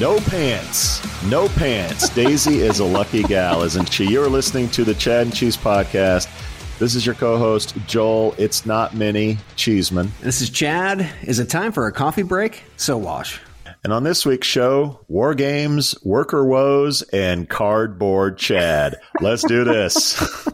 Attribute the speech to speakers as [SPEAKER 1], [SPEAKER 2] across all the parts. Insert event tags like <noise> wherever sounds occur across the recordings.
[SPEAKER 1] No pants. No pants. Daisy is a lucky gal, isn't she? You're listening to the Chad and Cheese Podcast. This is your co host, Joel. It's not Minnie Cheeseman.
[SPEAKER 2] This is Chad. Is it time for a coffee break? Sowash.
[SPEAKER 1] And on this week's show, war games, worker woes, and cardboard Chad. Let's do this. <laughs>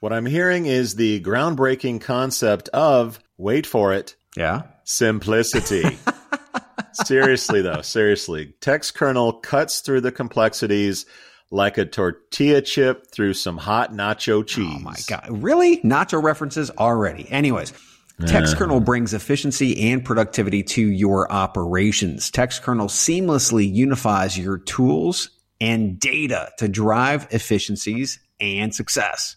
[SPEAKER 1] What I'm hearing is the groundbreaking concept of, wait for it,
[SPEAKER 2] Yeah.
[SPEAKER 1] simplicity. <laughs> seriously, though, seriously. Text kernel cuts through the complexities like a tortilla chip through some hot nacho cheese.
[SPEAKER 2] Oh my God. Really? Nacho references already. Anyways. Text kernel brings efficiency and productivity to your operations. Text kernel seamlessly unifies your tools and data to drive efficiencies and success.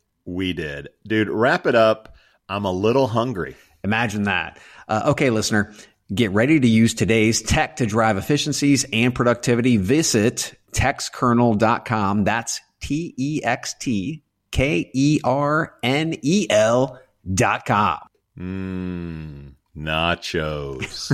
[SPEAKER 1] We did. Dude, wrap it up. I'm a little hungry.
[SPEAKER 2] Imagine that. Uh, okay, listener, get ready to use today's tech to drive efficiencies and productivity. Visit textkernel.com. That's T E X T K E R N E L dot com.
[SPEAKER 1] Mmm, nachos.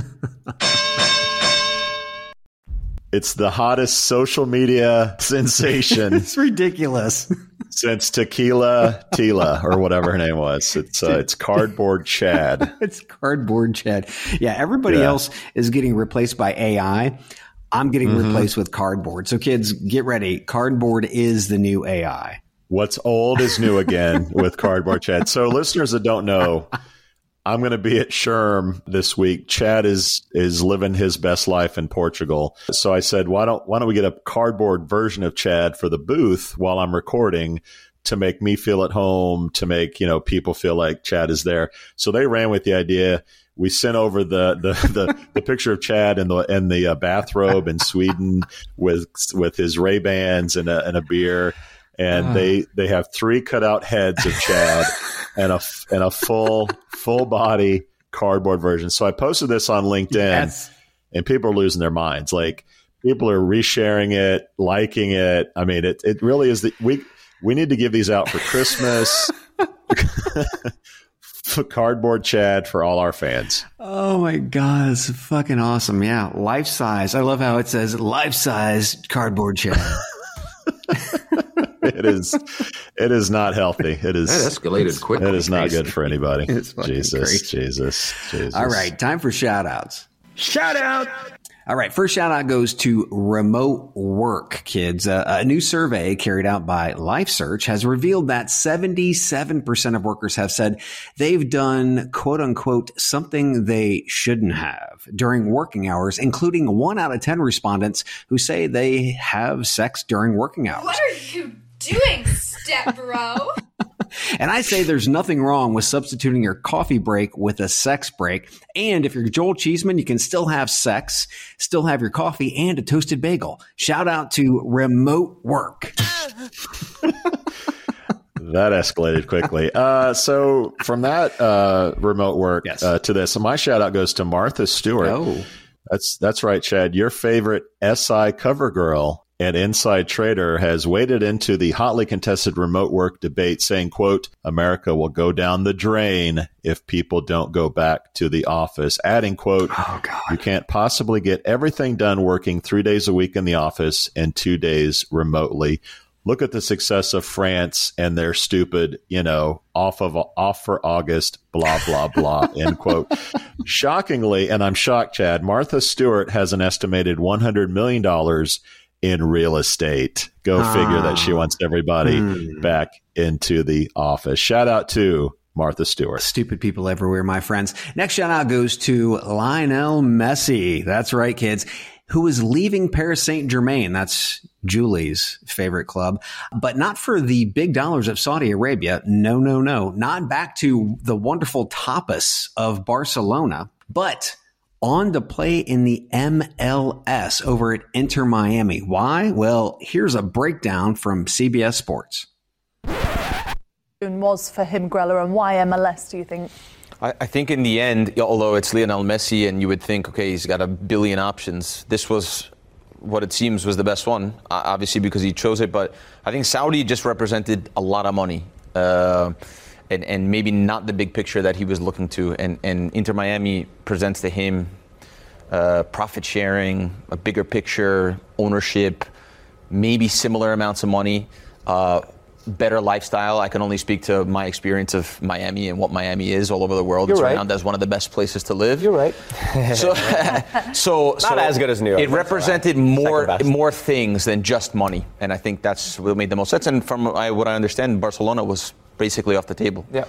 [SPEAKER 1] <laughs> it's the hottest social media sensation <laughs>
[SPEAKER 2] It's ridiculous. <laughs>
[SPEAKER 1] since Tequila Tila or whatever her name was. It's uh, it's cardboard Chad. <laughs>
[SPEAKER 2] it's cardboard Chad. Yeah, everybody
[SPEAKER 1] Yeah.
[SPEAKER 2] else is getting replaced by AI. I'm getting replaced with cardboard. So kids, get ready. Cardboard is the new AI.
[SPEAKER 1] What's old is new again with cardboard Chad. So listeners that don't know, I'm going to be at SHRM this week. Chad is is living his best life in Portugal. So I said, why don't why don't we get a cardboard version of Chad for the booth while I'm recording to make me feel at home, to make, you know, people feel like Chad is there. So they ran with the idea. We sent over the the <laughs> the, the picture of Chad in the in the uh, bathrobe in Sweden with with his Ray Bans and a and a beer and ah. they they have three cutout heads of Chad <laughs> and a and a full full body cardboard version. So I posted this on LinkedIn, and people are losing their minds. Like people are resharing it, liking it. I mean, it it really is the we we need to give these out for Christmas. <laughs> For cardboard Chad for all our fans.
[SPEAKER 2] Oh my god, it's fucking awesome. Yeah, life size. I love how it says life size cardboard Chad. <laughs>
[SPEAKER 1] it is it is not healthy. It is
[SPEAKER 2] that escalated quickly.
[SPEAKER 1] It is not good for anybody. <laughs>
[SPEAKER 2] It's
[SPEAKER 1] Jesus,
[SPEAKER 2] crazy.
[SPEAKER 1] Jesus, Jesus.
[SPEAKER 2] All right, time for shout outs.
[SPEAKER 3] Shout out.
[SPEAKER 2] All right, first shout out goes to remote work, kids. Uh, a new survey carried out by LifeSearch has revealed that 77% of workers have said they've done quote unquote something they shouldn't have during working hours, including one out of 10 respondents who say they have sex during working hours.
[SPEAKER 4] What are you doing, step bro? <laughs>
[SPEAKER 2] And I say there's nothing wrong with substituting your coffee break with a sex break. And if you're Joel Cheeseman, you can still have sex, still have your coffee and a toasted bagel. Shout out to remote work. <laughs>
[SPEAKER 1] That escalated quickly. Uh, so from that uh, remote work
[SPEAKER 2] Yes.
[SPEAKER 1] uh, to this, so my shout out goes to Martha Stewart.
[SPEAKER 2] Oh.
[SPEAKER 1] That's that's right, Chad. Your favorite SI cover girl and inside trader has waded into the hotly contested remote work debate, saying, "quote America will go down the drain if people don't go back to the office." Adding, "quote
[SPEAKER 2] Oh, God.
[SPEAKER 1] You can't possibly get everything done working three days a week in the office and two days remotely." Look at the success of France and their stupid, you know, off of off for August, blah blah blah. <laughs> end quote. Shockingly, and I'm shocked, Chad. Martha Stewart has an estimated 100 million dollars in real estate. Go figure that she wants everybody
[SPEAKER 2] Hmm.
[SPEAKER 1] back into the office. Shout out to Martha Stewart.
[SPEAKER 2] Stupid people everywhere, my friends. Next shout out goes to Lionel Messi. That's right, kids. Who is leaving Paris Saint Germain? That's Julie's favorite club, but not for the big dollars of Saudi Arabia. No, no, no. Not back to the wonderful tapas of Barcelona, but on to play in the MLS over at Inter Miami. Why? Well, here's a breakdown from CBS Sports.
[SPEAKER 5] was for him, Grella, and why MLS, do you think?
[SPEAKER 3] I, I think in the end, although it's Lionel Messi, and you would think, okay, he's got a billion options. This was what it seems was the best one, uh, obviously because he chose it. But I think Saudi just represented a lot of money, uh, and and maybe not the big picture that he was looking to. And and Inter Miami presents to him uh, profit sharing, a bigger picture, ownership, maybe similar amounts of money, uh, better lifestyle. I can only speak to my experience of Miami and what Miami is all over the world.
[SPEAKER 6] You're
[SPEAKER 3] it's
[SPEAKER 6] right.
[SPEAKER 3] renowned as one of the best places to live.
[SPEAKER 6] You're right. <laughs>
[SPEAKER 3] So, <laughs> so
[SPEAKER 6] Not as good as New York.
[SPEAKER 3] It represented
[SPEAKER 6] right.
[SPEAKER 3] more more things than just money, and I think that's what made the most sense. And from I, what I understand, Barcelona was basically off the table.
[SPEAKER 6] Yeah.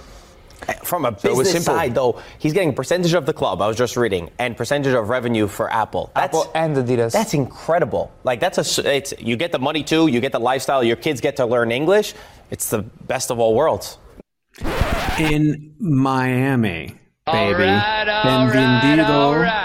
[SPEAKER 6] From a
[SPEAKER 3] it
[SPEAKER 6] business
[SPEAKER 3] simple.
[SPEAKER 6] side, though, he's getting percentage of the club. I was just reading, and percentage of revenue for Apple. That's,
[SPEAKER 7] Apple and Adidas.
[SPEAKER 6] That's incredible. Like that's a It's you get the money too. You get the lifestyle. Your kids get to learn English. It's the best of all worlds.
[SPEAKER 2] in Miami, baby. Benvenido, my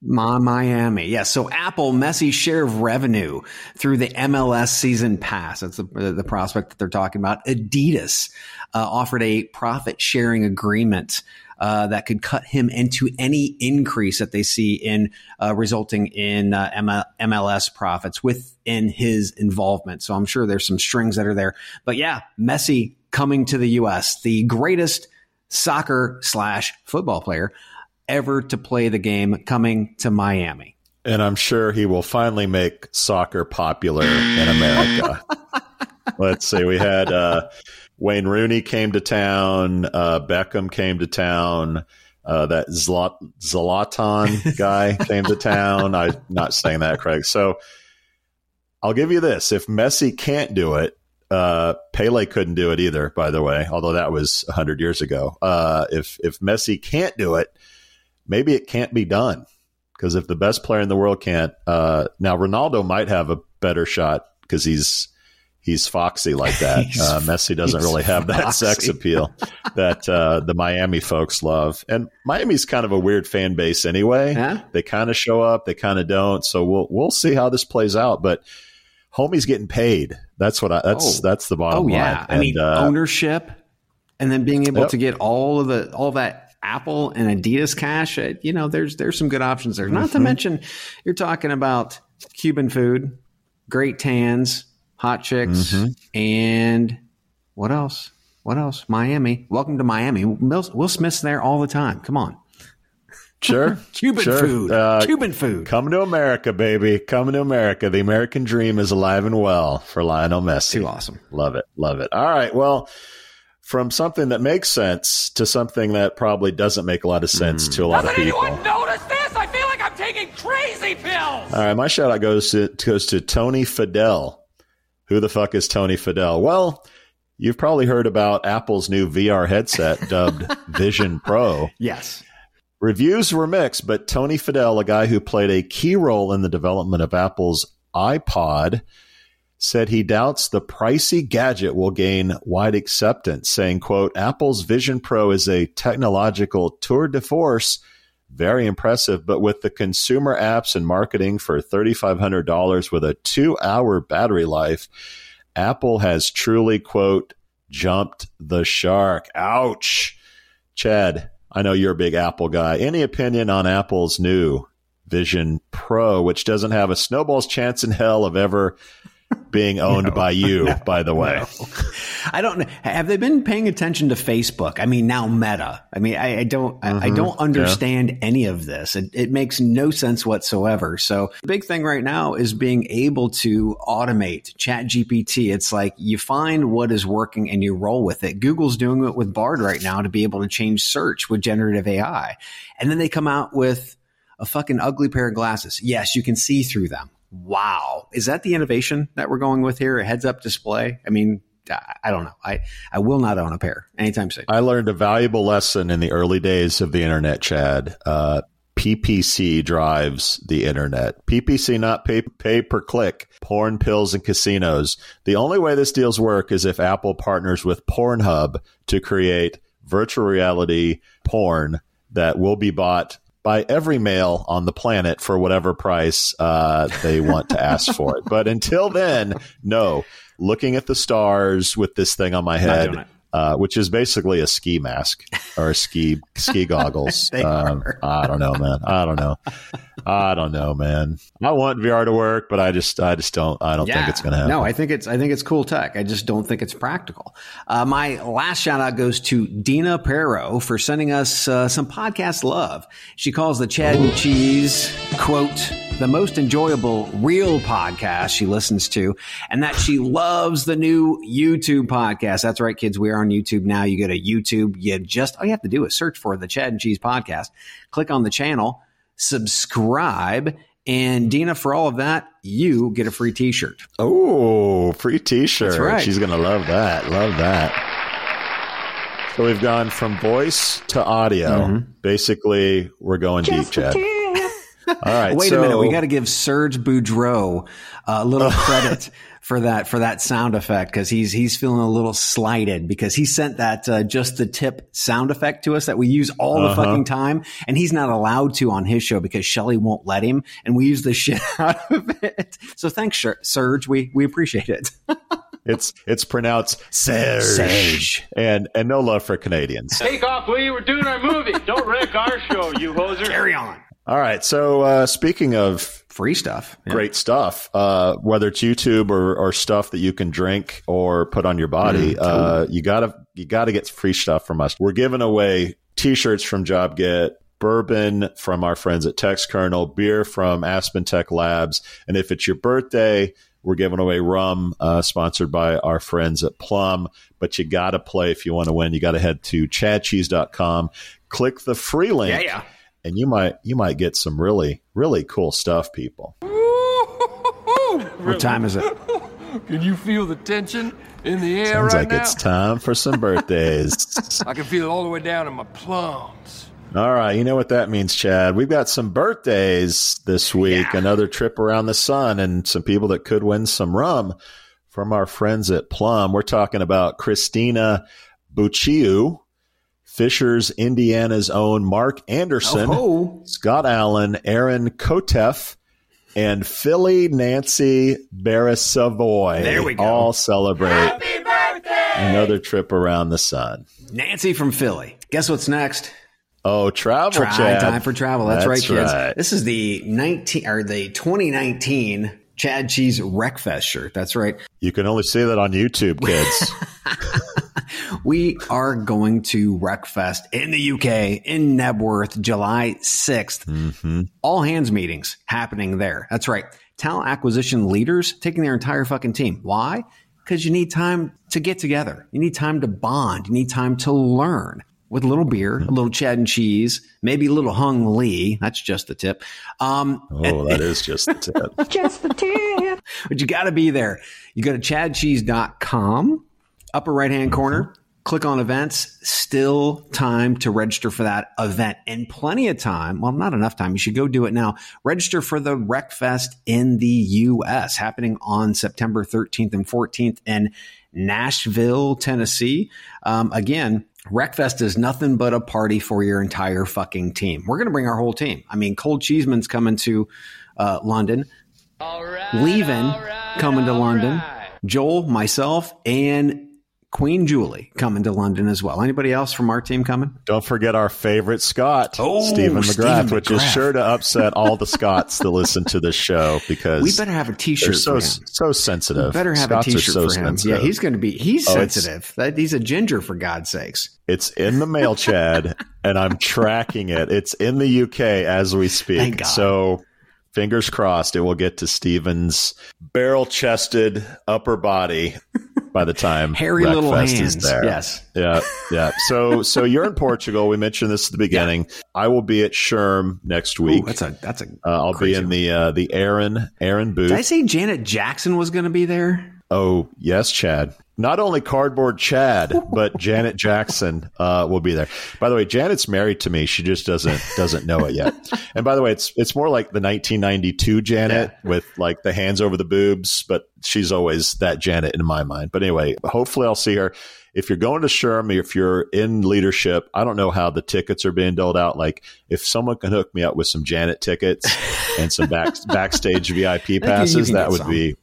[SPEAKER 2] Miami. Yeah. So Apple, Messi's share of revenue through the MLS season pass. That's the, the prospect that they're talking about. Adidas uh, offered a profit sharing agreement. Uh, that could cut him into any increase that they see in uh, resulting in uh, M- MLS profits within his involvement. So I'm sure there's some strings that are there. But yeah, Messi coming to the U.S., the greatest soccer slash football player ever to play the game coming to Miami.
[SPEAKER 1] And I'm sure he will finally make soccer popular in America. <laughs> Let's see. We had uh, Wayne Rooney came to town. Uh, Beckham came to town. Uh, that Zlat- Zlatan guy came to town. I'm not saying that correct. So I'll give you this: if Messi can't do it, uh, Pele couldn't do it either. By the way, although that was hundred years ago. Uh, if if Messi can't do it, maybe it can't be done because if the best player in the world can't, uh, now Ronaldo might have a better shot because he's he's foxy like <laughs> that. Uh, Messi doesn't really have that
[SPEAKER 2] foxy.
[SPEAKER 1] sex appeal that uh, the Miami folks love, and Miami's kind of a weird fan base anyway.
[SPEAKER 2] Huh?
[SPEAKER 1] They kind of show up, they kind of don't. So we'll we'll see how this plays out, but. Homie's getting paid. That's what I. That's
[SPEAKER 2] Oh.
[SPEAKER 1] that's the bottom
[SPEAKER 2] Oh
[SPEAKER 1] line.
[SPEAKER 2] yeah, I mean
[SPEAKER 1] uh,
[SPEAKER 2] ownership, and then being able
[SPEAKER 1] Yep.
[SPEAKER 2] to get all of the all that Apple and Adidas cash. uh, You know, there's there's some good options there. Not to mention, you're talking about Cuban food, great tans, hot chicks, and what else? What else? Miami. Welcome to Miami. Will, Will Smith's there all the time. Come on.
[SPEAKER 1] Sure. <laughs>
[SPEAKER 2] Cuban
[SPEAKER 1] sure.
[SPEAKER 2] food.
[SPEAKER 1] Uh,
[SPEAKER 2] Cuban food.
[SPEAKER 1] Coming to America, baby. Coming to America. The American dream is alive and well for Lionel Messi.
[SPEAKER 2] Too awesome.
[SPEAKER 1] Love it. Love it. All right. Well, from something that makes sense to something that probably doesn't make a lot of sense hmm. to a lot of people.
[SPEAKER 7] Anyone notice this? I feel like I'm taking crazy pills.
[SPEAKER 1] All right, my shout out goes to goes to Tony Fadell. Who the fuck is Tony Fadell? Well, you've probably heard about Apple's new VR headset <laughs> dubbed Vision Pro.
[SPEAKER 2] Yes.
[SPEAKER 1] Reviews were mixed, but Tony Fadell, a guy who played a key role in the development of Apple's iPod, said he doubts the pricey gadget will gain wide acceptance, saying, quote, Apple's Vision Pro is a technological tour de force, very impressive, but with the consumer apps and marketing for $3,500 with a two hour battery life, Apple has truly, quote, jumped the shark. Ouch. Chad, I know you're a big Apple guy. Any opinion on Apple's new Vision Pro, which doesn't have a snowball's chance in hell of ever being <laughs> owned no, by you, <laughs> no, by the way.
[SPEAKER 2] No. I don't know. have they been paying attention to Facebook? I mean, now Meta. I mean, I, I don't, mm-hmm. I, I, don't understand yeah. any of this. It, it, makes no sense whatsoever. So the big thing right now is being able to automate Chat GPT. It's like you find what is working and you roll with it. Google's doing it with Bard right now to be able to change search with generative AI, and then they come out with a fucking ugly pair of glasses. Yes, you can see through them wow, is that the innovation that we're going with here? A heads up display? I mean, I don't know. I, I will not own a pair anytime soon.
[SPEAKER 1] I learned a valuable lesson in the early days of the internet, Chad. Uh, PPC drives the internet. PPC, not pay, pay per click, porn, pills, and casinos. The only way this deals work is if Apple partners with Pornhub to create virtual reality porn that will be bought by every male on the planet for whatever price uh, they want to ask for it. But until then, no. Looking at the stars with this thing on my head, uh, which is basically a ski mask or ski ski goggles. <laughs> um, I don't know, man. I don't know. I don't know, man. I want VR to work, but I just, I just don't. I don't yeah. think it's going to happen.
[SPEAKER 2] No, I think it's, I think it's cool tech. I just don't think it's practical. Uh, my last shout out goes to Dina Perro for sending us uh, some podcast love. She calls the Chad and Cheese quote the most enjoyable real podcast she listens to, and that she loves the new YouTube podcast. That's right, kids. We are on YouTube now. You go to YouTube. You just all you have to do is search for the Chad and Cheese podcast. Click on the channel subscribe. And Dina, for all of that, you get a free T-shirt.
[SPEAKER 1] Oh, free T-shirt!
[SPEAKER 2] That's right.
[SPEAKER 1] She's gonna love that. Love that. So we've gone from voice to audio. Mm-hmm. Basically, we're going Just deep, Chad. All right. <laughs>
[SPEAKER 2] Wait so, a minute. We got to give Serge Boudreau a little <laughs> credit for that for that sound effect because he's he's feeling a little slighted because he sent that uh, just the tip sound effect to us that we use all uh-huh. the fucking time and he's not allowed to on his show because Shelly won't let him and we use the <laughs> shit out of it. So thanks, Serge. We we appreciate it. <laughs>
[SPEAKER 1] It's it's pronounced Serge. Serge. And and no love for Canadians.
[SPEAKER 7] Take off, will you? We're doing our movie. Don't wreck our show, you hoser.
[SPEAKER 2] Carry on.
[SPEAKER 1] All right. So uh, speaking of
[SPEAKER 2] free stuff.
[SPEAKER 1] Yeah. Great stuff. Uh, whether it's YouTube or, or stuff that you can drink or put on your body, mm, uh, you gotta you gotta get free stuff from us. We're giving away t-shirts from JobGet, bourbon from our friends at TextKernel, beer from Aspen Tech Labs, and if it's your birthday, we're giving away rum, uh, sponsored by our friends at Plum. But you got to play if you want to win. You got to head to chadcheese.com, click the free link.
[SPEAKER 2] Yeah, yeah
[SPEAKER 1] and you might you might get some really really cool stuff, people. <laughs>
[SPEAKER 2] what time is it? <laughs>
[SPEAKER 7] Can you feel the tension in the air
[SPEAKER 1] Sounds
[SPEAKER 7] right
[SPEAKER 1] like
[SPEAKER 7] now?
[SPEAKER 1] it's time for some birthdays. <laughs>
[SPEAKER 7] I can feel it all the way down in my plums.
[SPEAKER 1] All right, you know what that means, Chad. We've got some birthdays this week, yeah. another trip around the sun, and some people that could win some rum from our friends at Plum. We're talking about Christina Bucciu, Fishers, Indiana's own Mark Anderson,
[SPEAKER 2] oh.
[SPEAKER 1] Scott Allen, Aaron Kotef, and Philly Nancy Barra-Savoy.
[SPEAKER 2] There we go.
[SPEAKER 1] All celebrate another trip around the sun.
[SPEAKER 2] Nancy from Philly. Guess what's next?
[SPEAKER 1] Oh, travel,
[SPEAKER 2] Try,
[SPEAKER 1] Chad.
[SPEAKER 2] Time for travel. That's,
[SPEAKER 1] That's
[SPEAKER 2] right, kids.
[SPEAKER 1] Right.
[SPEAKER 2] This is the 19 or the 2019 Chad Cheese RecFest shirt. That's right.
[SPEAKER 1] You can only see that on YouTube, kids. <laughs> <laughs>
[SPEAKER 2] we are going to RecFest in the UK in Knebworth, July 6th.
[SPEAKER 1] Mm-hmm.
[SPEAKER 2] All hands meetings happening there. That's right. Talent acquisition leaders taking their entire fucking team. Why? Because you need time to get together. You need time to bond. You need time to learn with a little beer, a little Chad and cheese, maybe a little Hung Lee. That's just the tip. Um,
[SPEAKER 1] Oh, that is just the tip. <laughs>
[SPEAKER 2] just the tip. <laughs> But you got to be there. You go to chadcheese.com, upper right hand corner, click on events. Still time to register for that event and plenty of time. Well, not enough time. You should go do it now. Register for the RecFest in the U.S. happening on September 13th and 14th in Nashville, Tennessee. Um, again, RecFest is nothing but a party for your entire fucking team. We're going to bring our whole team. I mean, Cold Cheeseman's coming to uh, London. Leaving, coming to London. Joel, myself, and Queen Julie coming to London as well. Anybody else from our team coming?
[SPEAKER 1] Don't forget our favorite Scott,
[SPEAKER 2] Oh,
[SPEAKER 1] Stephen McGrath,
[SPEAKER 2] Stephen
[SPEAKER 1] which is sure to upset all the <laughs> Scots that listen to this show because
[SPEAKER 2] We better have a T-shirt
[SPEAKER 1] so
[SPEAKER 2] for him.
[SPEAKER 1] so sensitive.
[SPEAKER 2] We better have
[SPEAKER 1] Scots
[SPEAKER 2] a T-shirt
[SPEAKER 1] so
[SPEAKER 2] for him.
[SPEAKER 1] sensitive.
[SPEAKER 2] Yeah, he's going to be. He's
[SPEAKER 1] Oh,
[SPEAKER 2] sensitive. That, he's a ginger for God's sakes.
[SPEAKER 1] It's in the mail, <laughs> Chad, and I'm tracking it. It's in the UK as we speak.
[SPEAKER 2] Thank God.
[SPEAKER 1] So fingers crossed it will get to Steven's barrel chested upper body by the time
[SPEAKER 2] Hairy little hands.
[SPEAKER 1] is there.
[SPEAKER 2] Yes.
[SPEAKER 1] Yeah. Yeah. So so you're in <laughs> Portugal. We mentioned this at the beginning. I will be at SHRM next week.
[SPEAKER 2] Ooh, that's a that's a.
[SPEAKER 1] uh, I'll be in the uh, the Erin Erin booth.
[SPEAKER 2] Did I say Janet Jackson was going to be there?
[SPEAKER 1] Oh, yes, Chad. Not only cardboard Chad, <laughs> but Janet Jackson uh, will be there. By the way, Janet's married to me. She just doesn't doesn't know it yet. <laughs> And by the way, it's it's more like the 1992 Janet with like the hands over the boobs, but she's always that Janet in my mind. But anyway, hopefully I'll see her. If you're going to SHRM, if you're in leadership, I don't know how the tickets are being doled out. Like if someone can hook me up with some Janet tickets and some back, <laughs> backstage VIP passes, that would
[SPEAKER 2] some.
[SPEAKER 1] be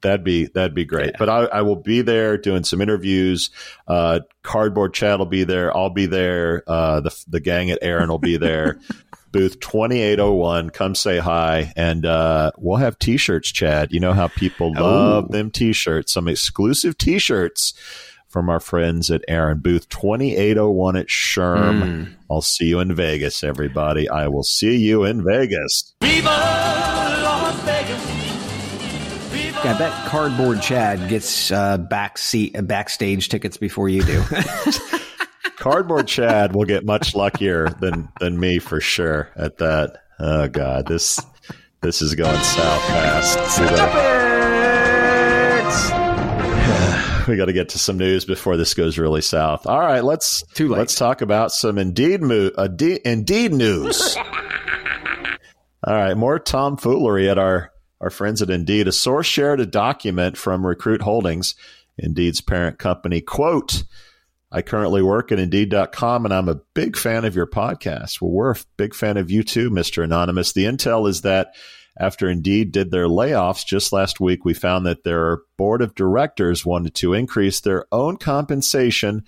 [SPEAKER 1] That'd be that'd be great. But I, I will be there doing some interviews. Uh, Cardboard Chad will be there. I'll be there. Uh, the the gang at Erin will be there. <laughs> Booth twenty eight oh one. Come say hi, and uh, we'll have t shirts. Chad, you know how people love them t shirts. Some exclusive t shirts from our friends at Erin. Booth twenty eight oh one at SHRM. I'll see you in Vegas, everybody. I will see you in Vegas.
[SPEAKER 2] I bet Cardboard Chad gets uh, back seat, uh, backstage tickets before you do. <laughs>
[SPEAKER 1] Cardboard Chad will get much luckier than than me for sure at that. Oh God, this this is going south fast. <sighs> We gotta, we got to get to some news before this goes really south. All right, let's
[SPEAKER 2] Too late.
[SPEAKER 1] let's talk about some Indeed mo- uh, D- Indeed news. <laughs> All right, more tomfoolery at our our friends at Indeed. A source shared a document from Recruit Holdings, Indeed's parent company. Quote. I currently work at Indeed.com and I'm a big fan of your podcast. Well, we're a big fan of you too, Mr. Anonymous. The intel is that after Indeed did their layoffs just last week, we found that their board of directors wanted to increase their own compensation.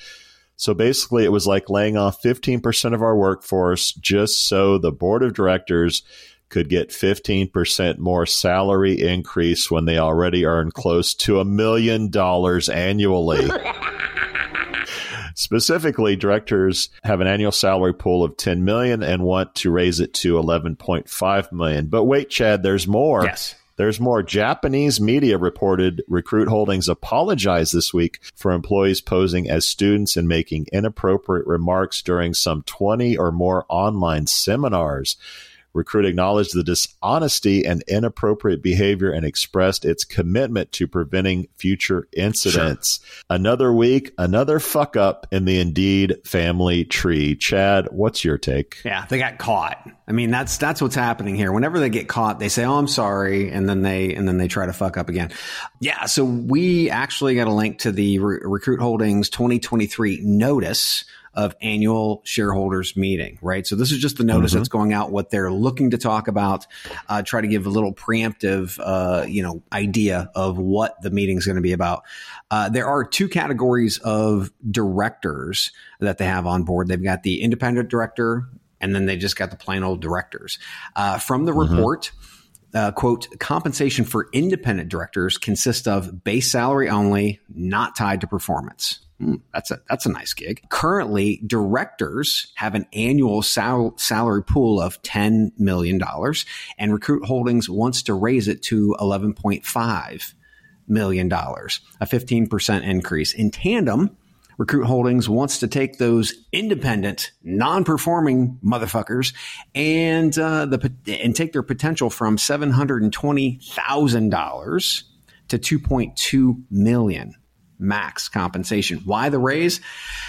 [SPEAKER 1] So basically, it was like laying off 15% of our workforce just so the board of directors could get 15% more salary increase when they already earn close to a million dollars annually. <laughs> Specifically, directors have an annual salary pool of 10 million and want to raise it to 11.5 million. But wait, Chad, there's more.
[SPEAKER 2] Yes.
[SPEAKER 1] There's more. Japanese media reported Recruit Holdings apologized this week for employees posing as students and making inappropriate remarks during some 20 or more online seminars. Recruit acknowledged the dishonesty and inappropriate behavior and expressed its commitment to preventing future incidents. Another week, another fuck up in the Indeed family tree. Chad, what's your take?
[SPEAKER 2] yeah, they got caught. I mean, that's that's what's happening here. Whenever they get caught, they say, "Oh, I'm sorry," and then they and then they try to fuck up again. Yeah, so we actually got a link to the Re- Recruit Holdings 2023 notice of annual shareholders meeting, right? So this is just the notice that's going out, what they're looking to talk about, uh, try to give a little preemptive, uh, you know, idea of what the meeting is going to be about. Uh, there are two categories of directors that they have on board. They've got the independent director, and then they just got the plain old directors. Uh, from the report, uh, quote, compensation for independent directors consists of base salary only, not tied to performance. Hmm, that's a that's a nice gig. Currently, directors have an annual sal- salary pool of ten million dollars, and Recruit Holdings wants to raise it to eleven point five million dollars, a fifteen percent increase. In tandem, Recruit Holdings wants to take those independent, non-performing motherfuckers and uh, the and take their potential from seven hundred and twenty thousand dollars to two point two million max compensation. Why the raise?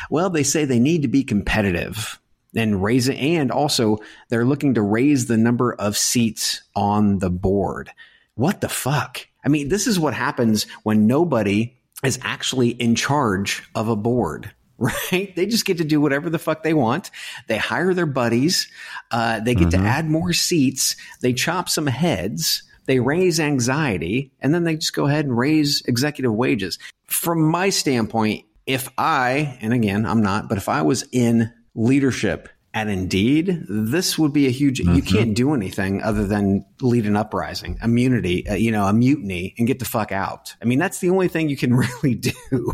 [SPEAKER 2] Well, they say they need to be competitive and raise it, and also they're looking to raise the number of seats on the board. What the fuck? I mean, this is what happens when nobody is actually in charge of a board, <laughs> right? They just get to do whatever the fuck they want. They hire their buddies. Uh, they get mm-hmm. to add more seats. They chop some heads. They raise anxiety and then they just go ahead and raise executive wages. From my standpoint, if I, and again, I'm not, but if I was in leadership at Indeed, this would be a huge. Mm-hmm. You can't do anything other than lead an uprising, immunity, uh, you know, a mutiny, and get the fuck out. I mean, that's the only thing you can <laughs> really do.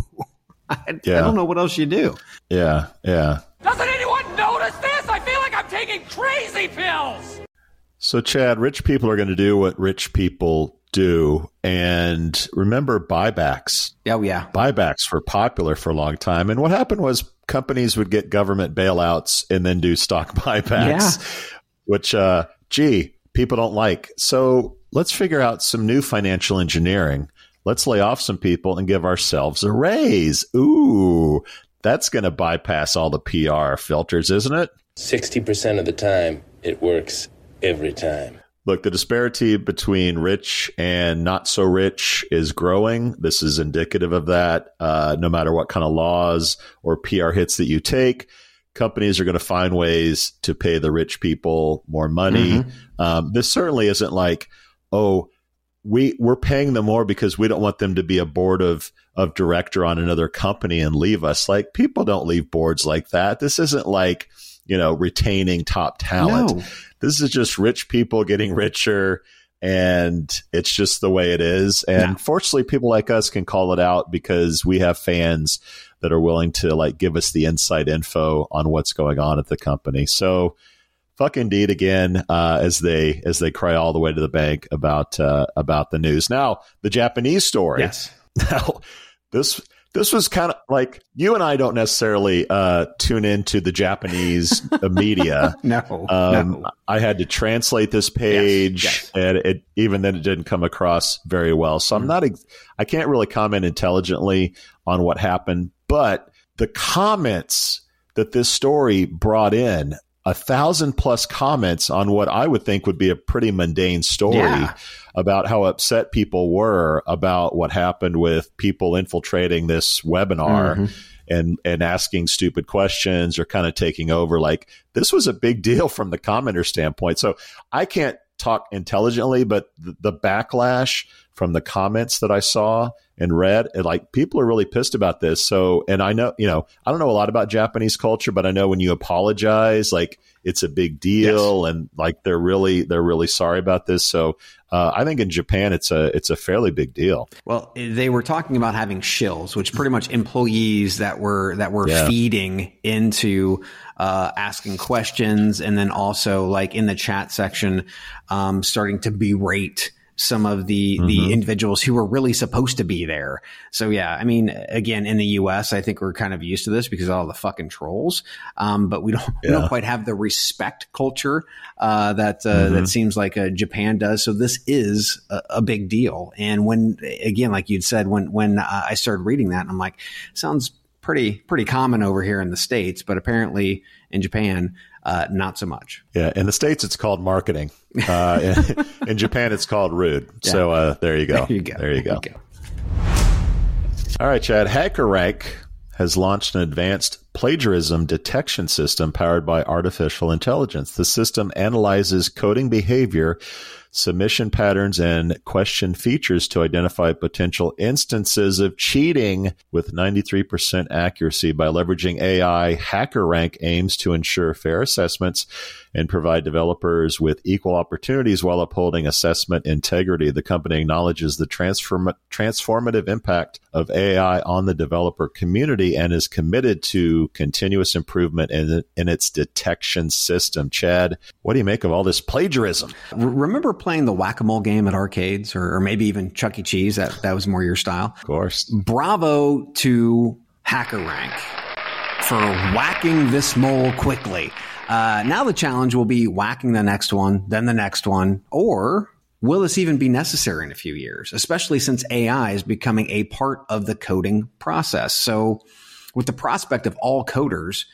[SPEAKER 2] I, yeah. I don't know what else you do.
[SPEAKER 1] Yeah, yeah.
[SPEAKER 8] Doesn't anyone notice this? I feel like I'm taking crazy pills.
[SPEAKER 1] So, Chad, rich people are going to do what rich people do. And remember buybacks.
[SPEAKER 2] Oh, yeah.
[SPEAKER 1] Buybacks were popular for a long time. And what happened was companies would get government bailouts and then do stock <laughs> buybacks, yeah. which, uh, gee, people don't like. So let's figure out some new financial engineering. Let's lay off some people and give ourselves a raise. Ooh, that's going to bypass all the PR filters, isn't it?
[SPEAKER 9] 60% of the time, it works every time.
[SPEAKER 1] Look, the disparity between rich and not so rich is growing. This is indicative of that. Uh, no matter what kind of laws or PR hits that you take, companies are going to find ways to pay the rich people more money. Mm-hmm. Um, this certainly isn't like, oh, we we're paying them more because we don't want them to be a board of of director on another company and leave us. Like people don't leave boards like that. This isn't like you know retaining top talent. No. This is just rich people getting richer and it's just the way it is. And yeah. fortunately, people like us can call it out because we have fans that are willing to like give us the inside info on what's going on at the company. So, fuck indeed again uh, as they as they cry all the way to the bank about uh, about the news. Now, the Japanese story.
[SPEAKER 2] Yes. <laughs>
[SPEAKER 1] Now, this this was kind of like you and I don't necessarily uh, tune into the Japanese <laughs> media.
[SPEAKER 2] no,
[SPEAKER 1] um,
[SPEAKER 2] no,
[SPEAKER 1] I had to translate this page, yes, yes. and it even then it didn't come across very well. So mm. I'm not, I can't really comment intelligently on what happened, but the comments that this story brought in a thousand plus comments on what I would think would be a pretty mundane story yeah. About how upset people were about what happened with people infiltrating this webinar mm-hmm. and and asking stupid questions or kind of taking over. Like this was a big deal from the commenter standpoint. So I can't talk intelligently, but the, the backlash from the comments that I saw and read, and like people are really pissed about this. So, and I know, you know, I don't know a lot about Japanese culture, but I know when you apologize, like it's a big deal, yes. and like they're really they're really sorry about this. So, uh, I think in Japan it's a it's a fairly big deal.
[SPEAKER 2] Well, they were talking about having shills, which pretty much employees that were that were yeah. feeding into uh, asking questions, and then also like in the chat section, um, starting to berate some of the mm-hmm. the individuals who were really supposed to be there. So yeah, I mean, again, in the U.S., I think we're kind of used to this because of all the fucking trolls. Um, but we don't yeah. we don't quite have the respect culture uh, that uh, mm-hmm. that seems like uh, Japan does. So this is a, a, big deal. And when again, like you'd said, when when I started reading that, I'm like, sounds pretty pretty common over here in the states, but apparently in Japan, uh, not so much.
[SPEAKER 1] Yeah, in the states it's called marketing. Uh, in, in, Japan it's called rude. Yeah. So uh, there you go. There you go. There you go. There you go. All right, Chad. HackerRank has launched an advanced plagiarism detection system powered by artificial intelligence. The system analyzes coding behavior submission patterns and question features to identify potential instances of cheating with 93% accuracy by leveraging AI. HackerRank aims to ensure fair assessments and provide developers with equal opportunities while upholding assessment integrity. The company acknowledges the transform- transformative impact of AI on the developer community and is committed to continuous improvement in, in its detection system. Chad, what do you make of all this plagiarism?
[SPEAKER 2] Remember playing the whack a mole game at arcades or, or maybe even Chuck E. Cheese? That, that was more your style.
[SPEAKER 1] Of course.
[SPEAKER 2] Bravo to HackerRank for whacking this mole quickly. Uh, now the challenge will be whacking the next one, then the next one, or will this even be necessary in a few years, especially since AI is becoming a part of the coding process? So, with the prospect of all coders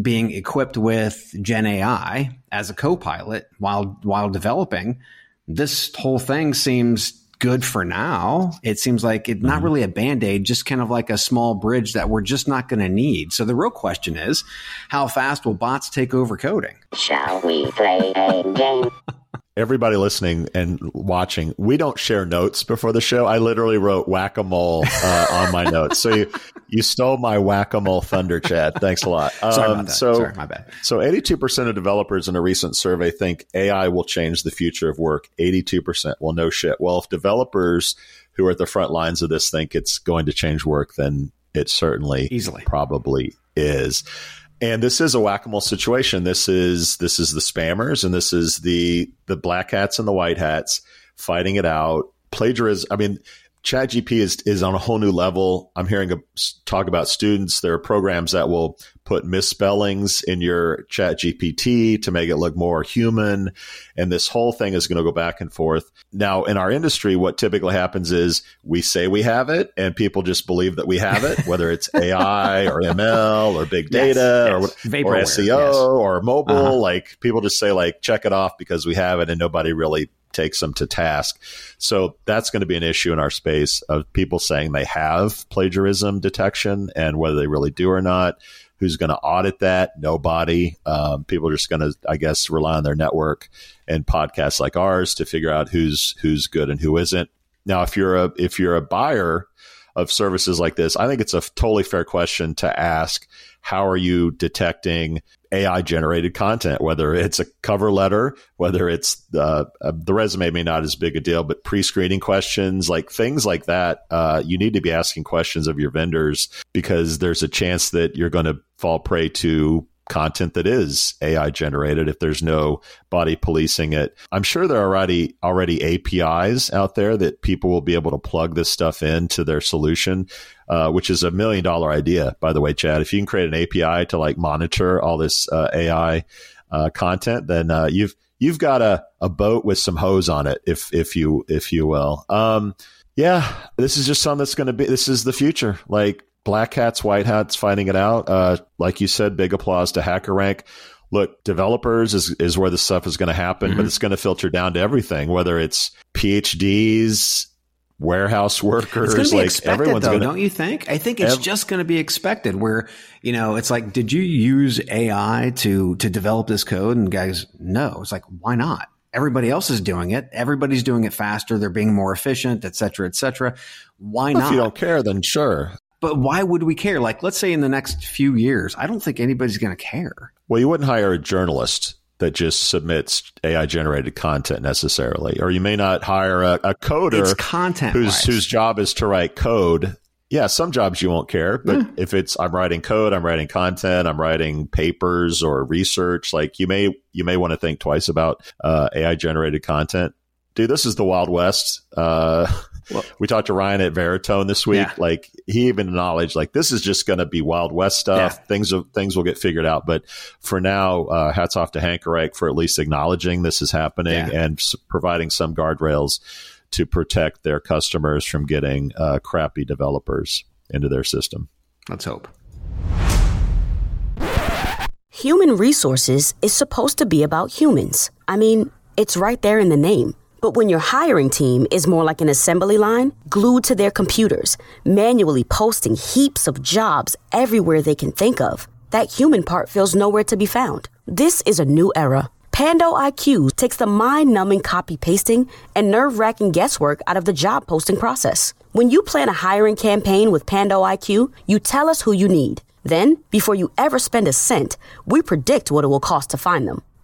[SPEAKER 2] being equipped with Gen AI as a co-pilot while while developing, this whole thing seems good for now. It seems like it's not mm-hmm. really a band aid, just kind of like a small bridge that we're just not going to need. So the real question is, how fast will bots take over coding?
[SPEAKER 10] Shall we play a game? <laughs>
[SPEAKER 1] everybody listening and watching, we don't share notes before the show. I literally wrote whack a mole uh, on my <laughs> notes. So you, you stole my whack a mole thunder, Chad. Thanks a lot.
[SPEAKER 2] Um, Sorry about that. So, Sorry, my bad.
[SPEAKER 1] So 82% of developers in a recent survey think AI will change the future of work. 82%. Well, no shit. Well, if developers who are at the front lines of this think it's going to change work, then it certainly
[SPEAKER 2] easily
[SPEAKER 1] probably is. And this is a whack-a-mole situation. This is this is the spammers and this is the the black hats and the white hats fighting it out. Plagiarism. I mean, ChatGPT is is on a whole new level. I'm hearing a, talk about students. There are programs that will put misspellings in your ChatGPT to make it look more human, and this whole thing is going to go back and forth. Now, in our industry, what typically happens is we say we have it, and people just believe that we have it, whether it's <laughs> AI or ML or big data yes, yes. or, or SEO yes. or mobile. Uh-huh. Like people just say like check it off because we have it, and nobody really takes them to task. So that's going to be an issue in our space of people saying they have plagiarism detection and whether they really do or not. Who's going to audit that? Nobody. Um, people are just going to, I guess, rely on their network and podcasts like ours to figure out who's who's good and who isn't. Now, if you're a if you're a buyer of services like this, I think it's a totally fair question to ask. How are you detecting AI generated content, whether it's a cover letter, whether it's uh, uh, the resume may not as big a deal, but pre screening questions, like things like that. Uh, you need to be asking questions of your vendors because there's a chance that you're going to fall prey to content that is AI generated if there's no body policing it. I'm sure there are already already APIs out there that people will be able to plug this stuff into their solution uh, which is a million dollar idea, by the way, Chad. If you can create an API to like monitor all this uh, AI uh, content, then uh, you've you've got a, a boat with some hose on it, if if you if you will. Um, yeah, this is just something that's going to be. This is the future. Like black hats, white hats, fighting it out. Uh, like you said, big applause to HackerRank look, developers is, is where this stuff is going to happen, mm-hmm. but it's going to filter down to everything, whether it's PhDs, warehouse workers.
[SPEAKER 2] It's like expected, everyone's though, gonna, don't you think? I think it's ev- just going to be expected. Where you know, it's like, did you use AI to to develop this code? And guys, no. It's like, why not? Everybody else is doing it. Everybody's doing it faster. They're being more efficient, et cetera, et cetera. Why
[SPEAKER 1] well,
[SPEAKER 2] not?
[SPEAKER 1] If you don't care, then sure.
[SPEAKER 2] But why would we care? Like, let's say in the next few years, I don't think anybody's going to care.
[SPEAKER 1] Well, you wouldn't hire a journalist that just submits AI generated content necessarily, or you may not hire a, a coder
[SPEAKER 2] it's content
[SPEAKER 1] whose whose job is to write code. Yeah, some jobs you won't care, but yeah. if it's I'm writing code, I'm writing content, I'm writing papers or research, like you may you may want to think twice about uh, AI generated content. Dude, this is the Wild West. Uh, <laughs> well, we talked to Ryan at Veritone this week. Yeah. Like he even acknowledged, like this is just going to be Wild West stuff. Yeah. Things things will get figured out. But for now, uh, hats off to HackerRank for at least acknowledging this is happening yeah. and s- providing some guardrails to protect their customers from getting uh, crappy developers into their system.
[SPEAKER 2] Let's hope.
[SPEAKER 11] Human resources is supposed to be about humans. I mean, it's right there in the name. But when your hiring team is more like an assembly line, glued to their computers, manually posting heaps of jobs everywhere they can think of, that human part feels nowhere to be found. This is a new era Pando IQ takes the mind numbing copy pasting and nerve wracking guesswork out of the job posting process. When you plan a hiring campaign with Pando IQ, you tell us who you need. Then, before you ever spend a cent, we predict what it will cost to find them.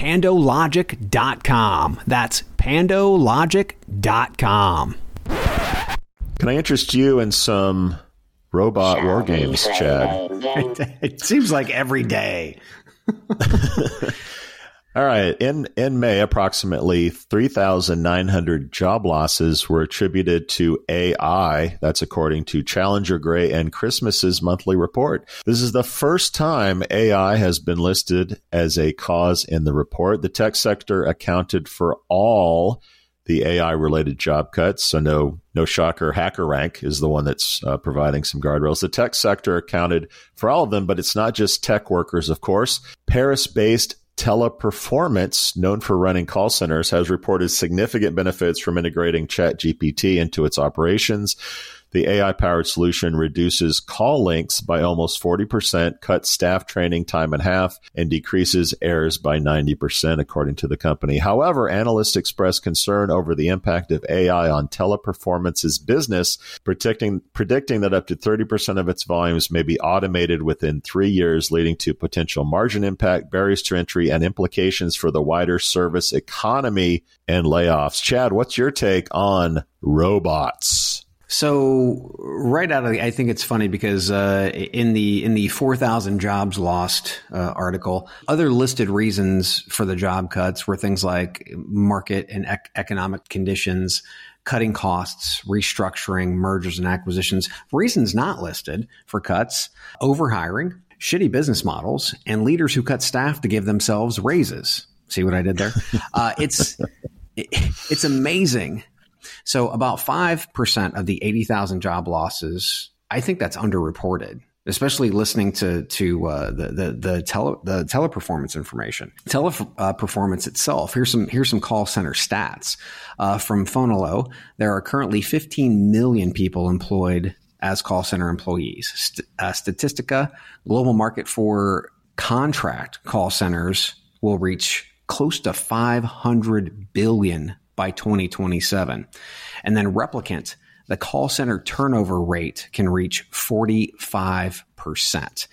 [SPEAKER 2] pandologic.com. That's pandologic.com.
[SPEAKER 1] Can I interest you in some robot war games, Chad? <laughs>
[SPEAKER 2] it seems like every day. <laughs>
[SPEAKER 1] All right. In in May, approximately 3,900 job losses were attributed to AI. That's according to Challenger Gray and Christmas's monthly report. This is the first time AI has been listed as a cause in the report. The tech sector accounted for all the AI related job cuts. So no no shocker, HackerRank is the one that's uh, providing some guardrails. The tech sector accounted for all of them, but it's not just tech workers, of course. Paris based Teleperformance, known for running call centers, has reported significant benefits from integrating ChatGPT into its operations. The AI powered solution reduces call lengths by almost 40%, cuts staff training time in half, and decreases errors by 90%, according to the company. However, analysts express concern over the impact of AI on teleperformance's business, predicting, predicting that up to 30% of its volumes may be automated within three years, leading to potential margin impact, barriers to entry, and implications for the wider service economy and layoffs. Chad, what's your take on robots?
[SPEAKER 2] So right out of the, I think it's funny because uh, in the in the four thousand jobs lost uh, article, other listed reasons for the job cuts were things like market and ec- economic conditions, cutting costs, restructuring, mergers and acquisitions. Reasons not listed for cuts: overhiring, shitty business models, and leaders who cut staff to give themselves raises. See what I did there? <laughs> Uh, it's it, it's amazing so about 5% of the 80,000 job losses, I think that's underreported especially listening to to uh, the the the tele the teleperformance information, teleperformance uh, itself. Here's some here's some call center stats uh, from Fonolo. There are currently 15 million people employed as call center employees. St- uh, Statistica global market for contract call centers will reach close to 500 billion by 2027. And then replicant, the call center turnover rate can reach 45%.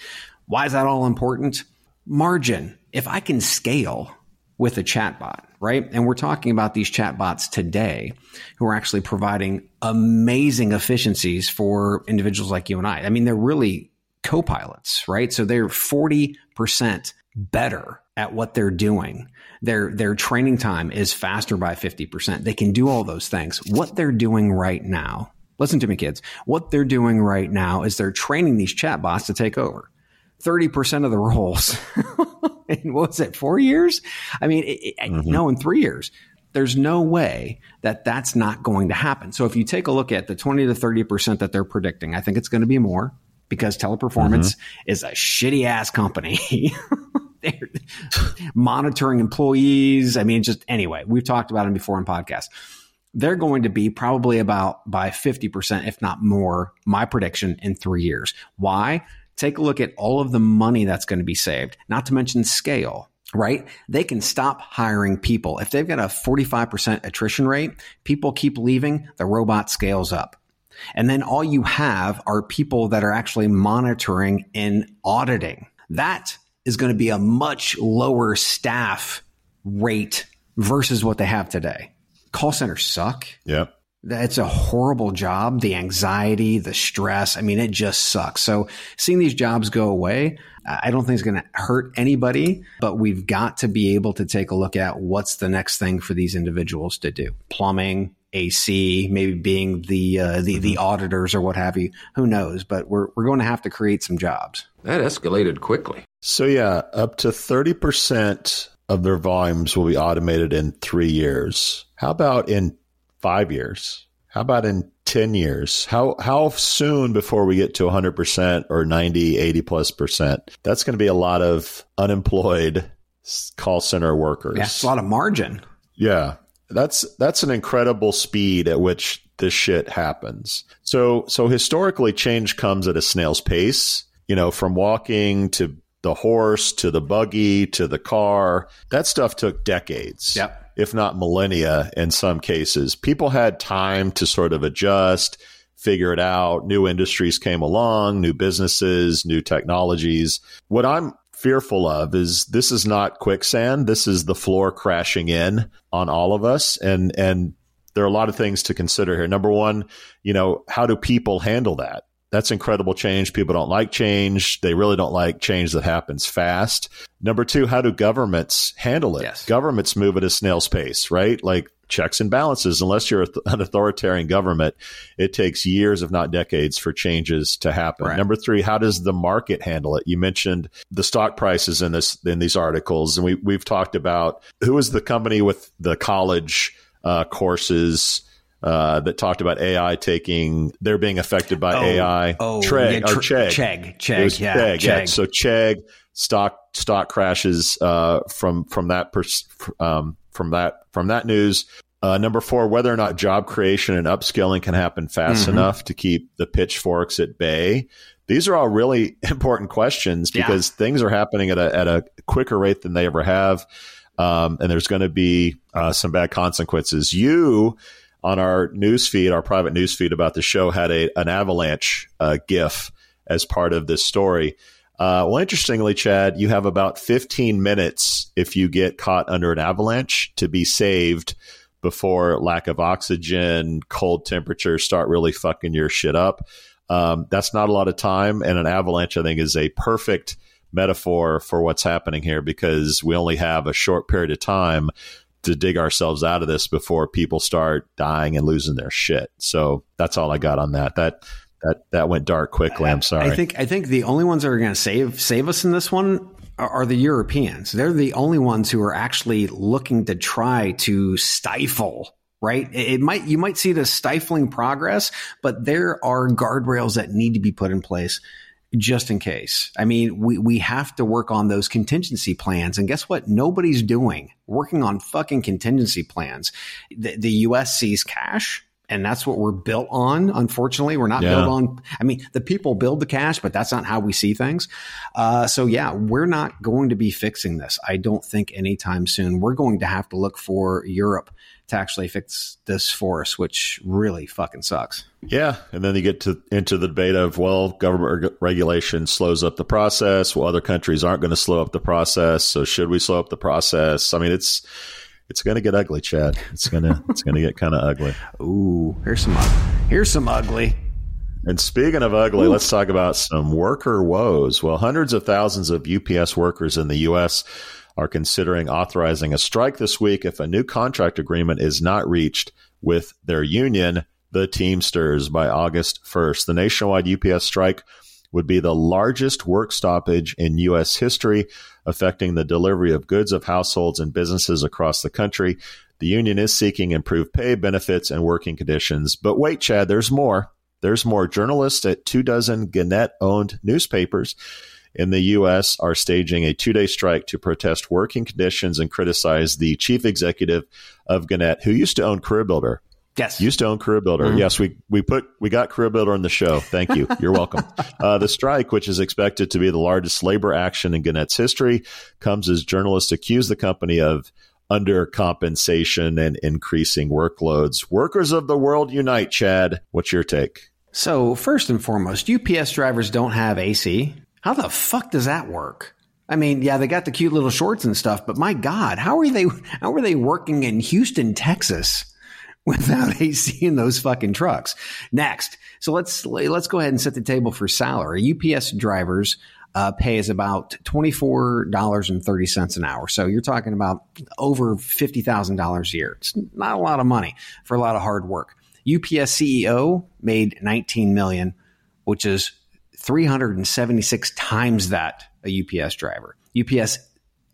[SPEAKER 2] Why is that all important? Margin. If I can scale with a chatbot, right? And we're talking about these chatbots today who are actually providing amazing efficiencies for individuals like you and I. I mean, they're really co-pilots, right? So they're 40% better at what they're doing. Their their training time is faster by 50%. They can do all those things. What they're doing right now, listen to me kids. What they're doing right now is they're training these chatbots to take over. 30% of the <laughs> roles. in what was it, 4 years? I mean, it, mm-hmm. no, in 3 years. There's no way that that's not going to happen. So if you take a look at the 20 to 30% that they're predicting, I think it's going to be more because teleperformance mm-hmm. is a shitty ass company. <laughs> They're <laughs> monitoring employees. I mean, just anyway, we've talked about them before in podcasts. They're going to be probably about by 50%, if not more, my prediction in three years. Why? Take a look at all of the money that's going to be saved, not to mention scale right? They can stop hiring people. If they've got a 45% attrition rate, people keep leaving, the robot scales up. And then all you have are people that are actually monitoring and auditing. That is going to be a much lower staff rate versus what they have today. Call centers suck.
[SPEAKER 1] Yep.
[SPEAKER 2] It's a horrible job. The anxiety, the stress. I mean, it just sucks. So seeing these jobs go away, I don't think it's going to hurt anybody, but we've got to be able to take a look at what's the next thing for these individuals to do. Plumbing, AC, maybe being the uh, the the mm-hmm. auditors or what have you. Who knows? But we're we're going to have to create some jobs.
[SPEAKER 12] That escalated quickly.
[SPEAKER 1] So yeah, up to thirty percent of their volumes will be automated in three years. How about in five years? How about in 10 years? How how soon before we get to 100% or 90, 80 plus percent? That's going to be a lot of unemployed call center workers.
[SPEAKER 2] Yeah, a lot of margin.
[SPEAKER 1] Yeah. That's that's an incredible speed at which this shit happens. So so historically change comes at a snail's pace, you know, from walking to the horse to the buggy to the car. That stuff took decades.
[SPEAKER 2] Yep
[SPEAKER 1] if not millennia in some cases. People had time to sort of adjust, figure it out. New industries came along, new businesses, new technologies. What I'm fearful of is this is not quicksand. This is the floor crashing in on all of us. And, and there are a lot of things to consider here. Number one, you know, how do people handle that? That's incredible change. People don't like change. They really don't like change that happens fast. Number two, how do governments handle it?
[SPEAKER 2] Yes.
[SPEAKER 1] Governments move at a snail's pace, right? Like checks and balances. Unless you're an authoritarian government, it takes years, if not decades, for changes to happen.
[SPEAKER 2] Right.
[SPEAKER 1] Number three, how does the market handle it? You mentioned the stock prices in this in these articles, and we we've talked about who is the company with the college uh, courses uh, that talked about AI taking they're being affected by
[SPEAKER 2] Oh,
[SPEAKER 1] AI.
[SPEAKER 2] oh,
[SPEAKER 1] Chegg
[SPEAKER 2] yeah,
[SPEAKER 1] or
[SPEAKER 2] tr-
[SPEAKER 1] Chegg.
[SPEAKER 2] Chegg, Chegg, yeah,
[SPEAKER 1] Chegg, yeah. So Chegg stock stock crashes uh, from from that pers- um, from that from that news. Uh, number four, whether or not job creation and upskilling can happen fast
[SPEAKER 2] Mhm.
[SPEAKER 1] enough to keep the pitchforks at bay. These are all really <laughs> important questions
[SPEAKER 2] Yeah.
[SPEAKER 1] because things are happening at a at a quicker rate than they ever have, um, and there's going to be uh, some bad consequences. You on our news feed, our private news feed about the show, had a an avalanche uh, GIF as part of this story. Uh, well, interestingly, Chad, you have about 15 minutes if you get caught under an avalanche to be saved before lack of oxygen, cold temperatures start really fucking your shit up. Um, that's not a lot of time, and an avalanche, I think, is a perfect metaphor for what's happening here because we only have a short period of time to dig ourselves out of this before people start dying and losing their shit. So that's all I got on that. That that that went dark quickly. I'm sorry.
[SPEAKER 2] I think I think the only ones that are going to save save us in this one are, are the Europeans. They're the only ones who are actually looking to try to stifle. Right? It it might you might see the stifling progress, but there are guardrails that need to be put in place just in case. I mean, we, we have to work on those contingency plans. And guess what? Nobody's doing working on fucking contingency plans. The, the US sees cash. And that's what we're built on. Unfortunately, we're not
[SPEAKER 1] Yeah.
[SPEAKER 2] built on. I mean, the people build the cash, but that's not how we see things. Uh, so yeah, we're not going to be fixing this. I don't think anytime soon. We're going to have to look for Europe to actually fix this for us, which really fucking sucks.
[SPEAKER 1] Yeah, and then you get to into the debate of well, government reg- regulation slows up the process. Well, other countries aren't going to slow up the process, so should we slow up the process? I mean, it's it's going to get ugly, Chad. It's gonna it's going to get kind of ugly.
[SPEAKER 2] Ooh, here's some here's some ugly.
[SPEAKER 1] And speaking of ugly, let's talk about some worker woes. Well, hundreds of thousands of UPS workers in the U.S. are considering authorizing a strike this week if a new contract agreement is not reached with their union, the Teamsters, by August 1st. The nationwide UPS strike would be the largest work stoppage in U.S. history, affecting the delivery of goods of households and businesses across the country. The union is seeking improved pay, benefits, and working conditions. But wait, Chad, there's more. There's more. Journalists at two dozen Gannett owned newspapers in the U.S. are staging a two day strike to protest working conditions and criticize the chief executive of Gannett, who used to own Career Builder.
[SPEAKER 2] Yes.
[SPEAKER 1] Used to own Career Builder.
[SPEAKER 2] Mhm.
[SPEAKER 1] Yes, we, we put we got Career Builder on the show. Thank you. You're welcome. <laughs> Uh, the strike, which is expected to be the largest labor action in Gannett's history, comes as journalists accuse the company of undercompensation and increasing workloads. Workers of the world unite, Chad. What's your take?
[SPEAKER 2] So, first and foremost, UPS drivers don't have AC. How the fuck does that work? I mean, yeah, they got the cute little shorts and stuff, but my God, how are they, how are they working in Houston, Texas without <laughs> AC in those fucking trucks? Next. So let's, let's go ahead and set the table for salary. UPS drivers, uh, pay is about $24.30 an hour. So you're talking about over $50,000 a year. It's not a lot of money for a lot of hard work. UPS CEO made 19 million, which is 376 times that a UPS driver. UPS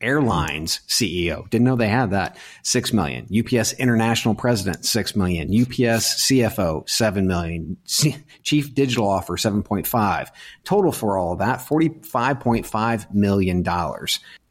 [SPEAKER 2] Airlines CEO. Didn't know they had that. Six million. UPS International President, six million. UPS CFO, seven million. C- Chief Digital Officer, 7.5. Total for all of that, $45.5 million.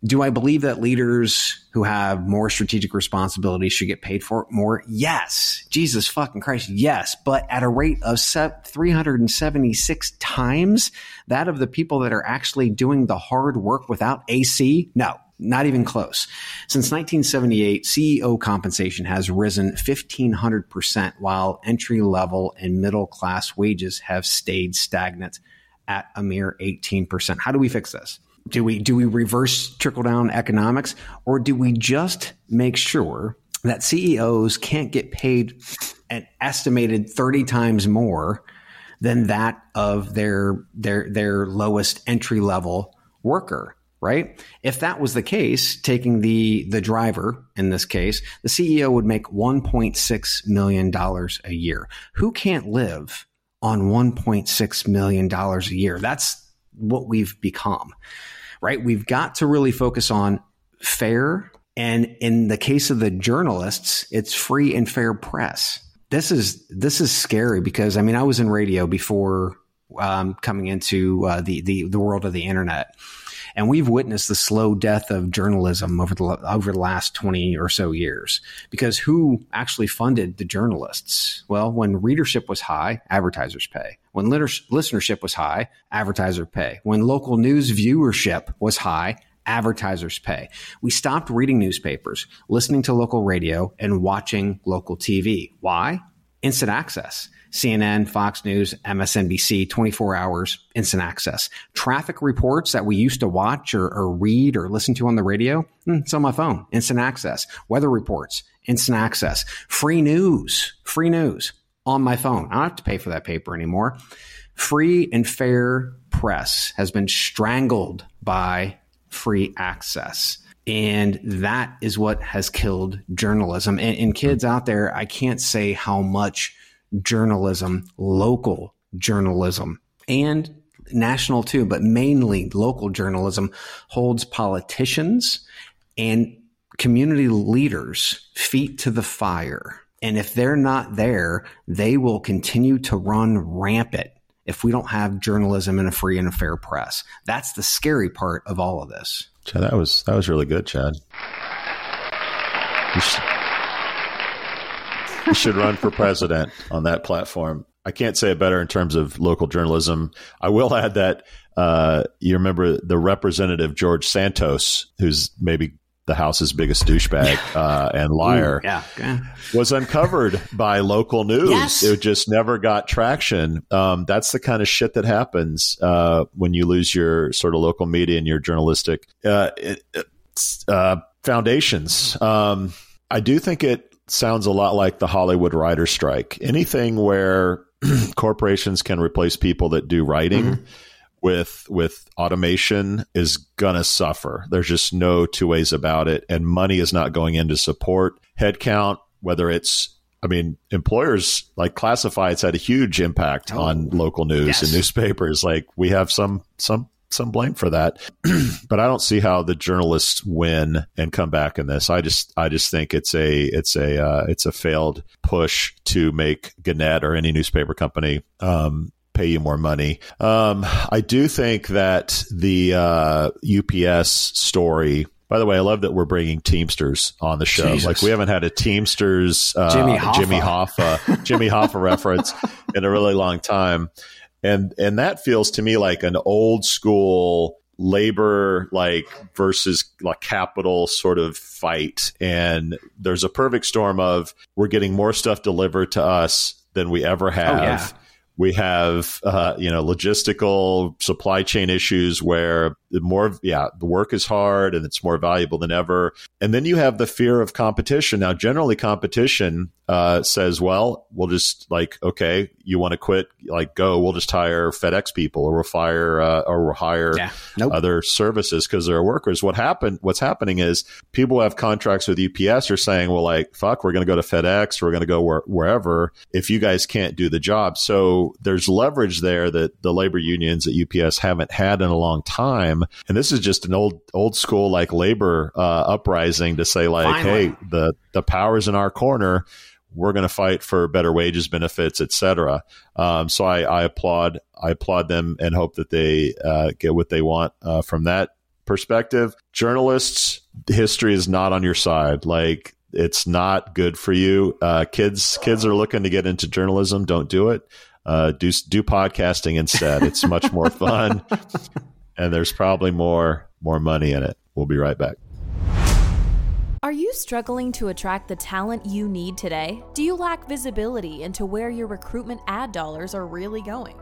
[SPEAKER 2] Do I believe that leaders who have more strategic responsibilities should get paid for it more? Yes. Jesus fucking Christ. Yes. But at a rate of 376 times that of the people that are actually doing the hard work without AC? No. Not even close. Since 1978, CEO compensation has risen 1500%, while entry level and middle class wages have stayed stagnant at a mere 18%. How do we fix this? Do we, do we reverse trickle down economics or do we just make sure that CEOs can't get paid an estimated 30 times more than that of their, their, their lowest entry level worker? right? If that was the case, taking the the driver in this case, the CEO would make 1.6 million dollars a year. Who can't live on 1.6 million dollars a year? That's what we've become. Right? We've got to really focus on fair and in the case of the journalists, it's free and fair press. This is this is scary because I mean I was in radio before um, coming into uh, the, the the world of the internet, and we've witnessed the slow death of journalism over the over the last 20 or so years. Because who actually funded the journalists? Well, when readership was high, advertisers pay. When listenership was high, advertiser pay. When local news viewership was high, advertisers pay. We stopped reading newspapers, listening to local radio, and watching local TV. Why? Instant access. CNN, Fox News, MSNBC, 24 hours, instant access. Traffic reports that we used to watch or, or read or listen to on the radio, hmm, it's on my phone, instant access. Weather reports, instant access. Free news, free news on my phone. I don't have to pay for that paper anymore. Free and fair press has been strangled by free access. And that is what has killed journalism. And, and kids out there, I can't say how much journalism, local journalism, and national too, but mainly local journalism holds politicians and community leaders feet to the fire. And if they're not there, they will continue to run rampant if we don't have journalism in a free and a fair press. That's the scary part of all of this.
[SPEAKER 1] Chad, that was that was really good, Chad. You should, run for president on that platform. I can't say it better in terms of local journalism. I will add that uh, you remember the representative George Santos, who's maybe the House's biggest douchebag <laughs> uh, and liar,
[SPEAKER 2] Ooh, yeah.
[SPEAKER 1] Was uncovered by local news.
[SPEAKER 2] Yes.
[SPEAKER 1] It just never got traction. Um, that's the kind of shit that happens uh, when you lose your sort of local media and your journalistic uh, it, uh, foundations. Um, I do think it sounds a lot like the Hollywood writer strike. Anything where <clears throat> corporations can replace people that do writing. Mm-hmm with with automation is to suffer. There's just no two ways about it and money is not going in to support headcount whether it's I mean, employers like classifieds had a huge impact oh, on local news yes. and newspapers. Like we have some some some blame for that, <clears throat> but I don't see how the journalists win and come back in this. I just I just think it's a it's a uh, it's a failed push to make Gannett or any newspaper company um, pay you more money. Um, I do think that the uh, UPS story. By the way, I love that we're bringing Teamsters on the show.
[SPEAKER 2] Jesus.
[SPEAKER 1] Like we haven't had a Teamsters uh,
[SPEAKER 2] Jimmy Hoffa,
[SPEAKER 1] Jimmy Hoffa, Jimmy Hoffa reference <laughs> in a really long time, and and that feels to me like an old school labor like versus like capital sort of fight. And there's a perfect storm of we're getting more stuff delivered to us than we ever have
[SPEAKER 2] oh, yeah
[SPEAKER 1] we have, uh, you know, logistical supply chain issues where more, yeah, the work is hard and it's more valuable than ever. And then you have the fear of competition. Now, generally, competition uh, says, well, we'll just like, okay, you want to quit, like, go. We'll just hire FedEx people, or we'll fire, uh, or we'll hire
[SPEAKER 2] yeah. nope.
[SPEAKER 1] other services because they're workers. What happened? What's happening is people who have contracts with UPS are saying, well, like, fuck, we're going to go to FedEx, we're going to go where, wherever if you guys can't do the job. So so there's leverage there that the labor unions at UPS haven't had in a long time. And this is just an old old school like labor uh, uprising to say like,
[SPEAKER 2] Finally.
[SPEAKER 1] hey, the the power's in our corner. We're going to fight for better wages, benefits, etc. Um, so I, I applaud I applaud them and hope that they uh, get what they want uh, from that perspective. Journalists, history is not on your side. Like it's not good for you. Uh, kids, kids are looking to get into journalism. Don't do it. Uh, do do podcasting instead. It's much more <laughs> fun, and there's probably more more money in it. We'll be right back.
[SPEAKER 12] Are you struggling to attract the talent you need today? Do you lack visibility into where your recruitment ad dollars are really going?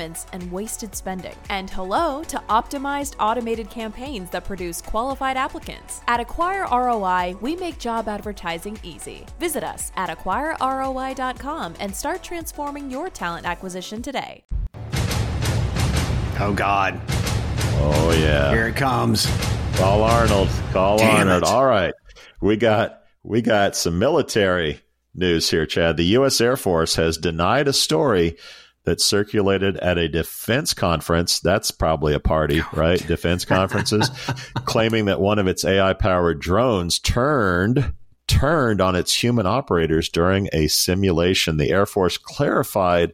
[SPEAKER 12] and wasted spending. And hello to optimized automated campaigns that produce qualified applicants. At Acquire ROI, we make job advertising easy. Visit us at acquireroi.com and start transforming your talent acquisition today.
[SPEAKER 2] Oh God.
[SPEAKER 1] Oh yeah.
[SPEAKER 2] Here it comes.
[SPEAKER 1] Call Arnold. Call
[SPEAKER 2] Damn
[SPEAKER 1] Arnold.
[SPEAKER 2] it.
[SPEAKER 1] All right. We got we got some military news here, Chad. The US Air Force has denied a story that circulated at a defense conference. That's probably a party, <laughs> right? Defense conferences, <laughs> claiming that one of its AI powered drones turned turned on its human operators during a simulation. The Air Force clarified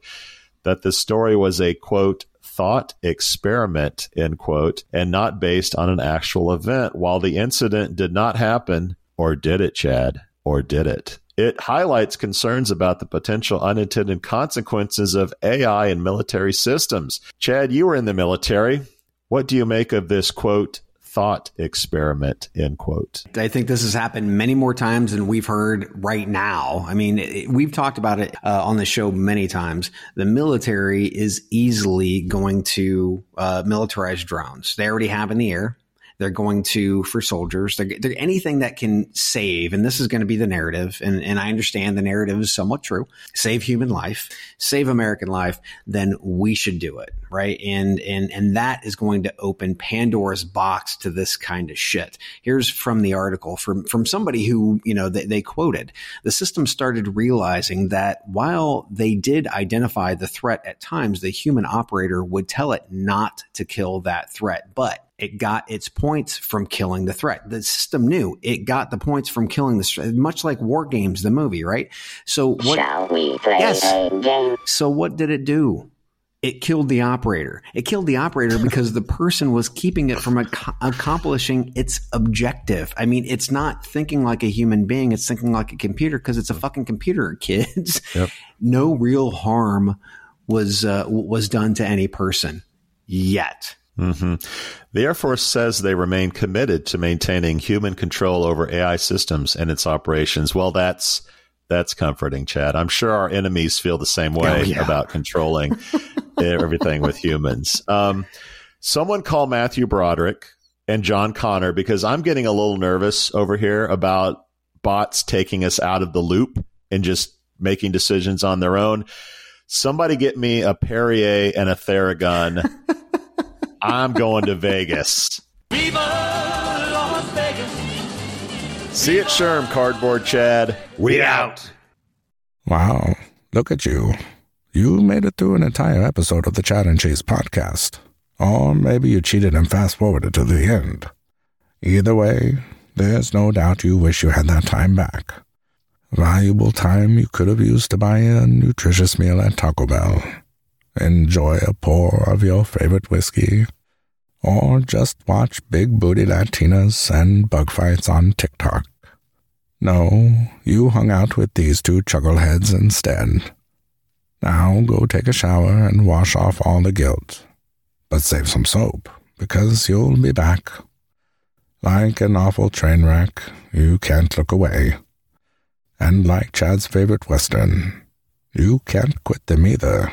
[SPEAKER 1] that the story was a quote thought experiment end quote and not based on an actual event while the incident did not happen or did it chad or did it it highlights concerns about the potential unintended consequences of ai in military systems chad you were in the military what do you make of this quote thought experiment end quote
[SPEAKER 2] I think this has happened many more times than we've heard right now. I mean, it, we've talked about it uh, on the show many times. The military is easily going to uh, militarize drones. They already have in the air. They're going to for soldiers. They're, they're anything that can save, and this is going to be the narrative. And, and I understand the narrative is somewhat true. Save human life, save American life. Then we should do it, right? And and and that is going to open Pandora's box to this kind of shit. Here's from the article from from somebody who you know they, they quoted the system started realizing that while they did identify the threat at times, the human operator would tell it not to kill that threat, but it got its points from killing the threat. The system knew it got the points from killing the threat, much like War Games, the movie, right? So what?
[SPEAKER 10] Shall we play
[SPEAKER 2] Yes.
[SPEAKER 10] a game?
[SPEAKER 2] So what did it do? It killed the operator. It killed the operator <laughs> because the person was keeping it from ac- accomplishing its objective. I mean, it's not thinking like a human being. It's thinking like a computer because it's a fucking computer, <laughs> kids.
[SPEAKER 1] Yep.
[SPEAKER 2] No real harm was uh, was done to any person yet.
[SPEAKER 1] Hmm The Air Force says they remain committed to maintaining human control over AI systems and its operations. Well, that's that's comforting, Chad. I'm sure our enemies feel the same way
[SPEAKER 2] Oh, yeah.
[SPEAKER 1] about controlling <laughs> everything with humans. Um, someone call Matthew Broderick and John Connor because I'm getting a little nervous over here about bots taking us out of the loop and just making decisions on their own. Somebody get me a Perrier and a Theragun. <laughs> I'm going to Vegas. See it, SHRM, Cardboard Chad. We out.
[SPEAKER 13] Wow, look at you. You made it through an entire episode of the Chad and Cheese podcast. Or maybe you cheated and fast forwarded to the end. Either way, there's no doubt you wish you had that time back. Valuable time you could have used to buy a nutritious meal at Taco Bell, enjoy a pour of your favorite whiskey, or just watch big booty Latinas and bug fights on TikTok. No, you hung out with these two chuckleheads instead. Now go take a shower and wash off all the guilt. But save some soap, because you'll be back. Like an awful train wreck, you can't look away. And like Chad's favorite Western, you can't quit them either.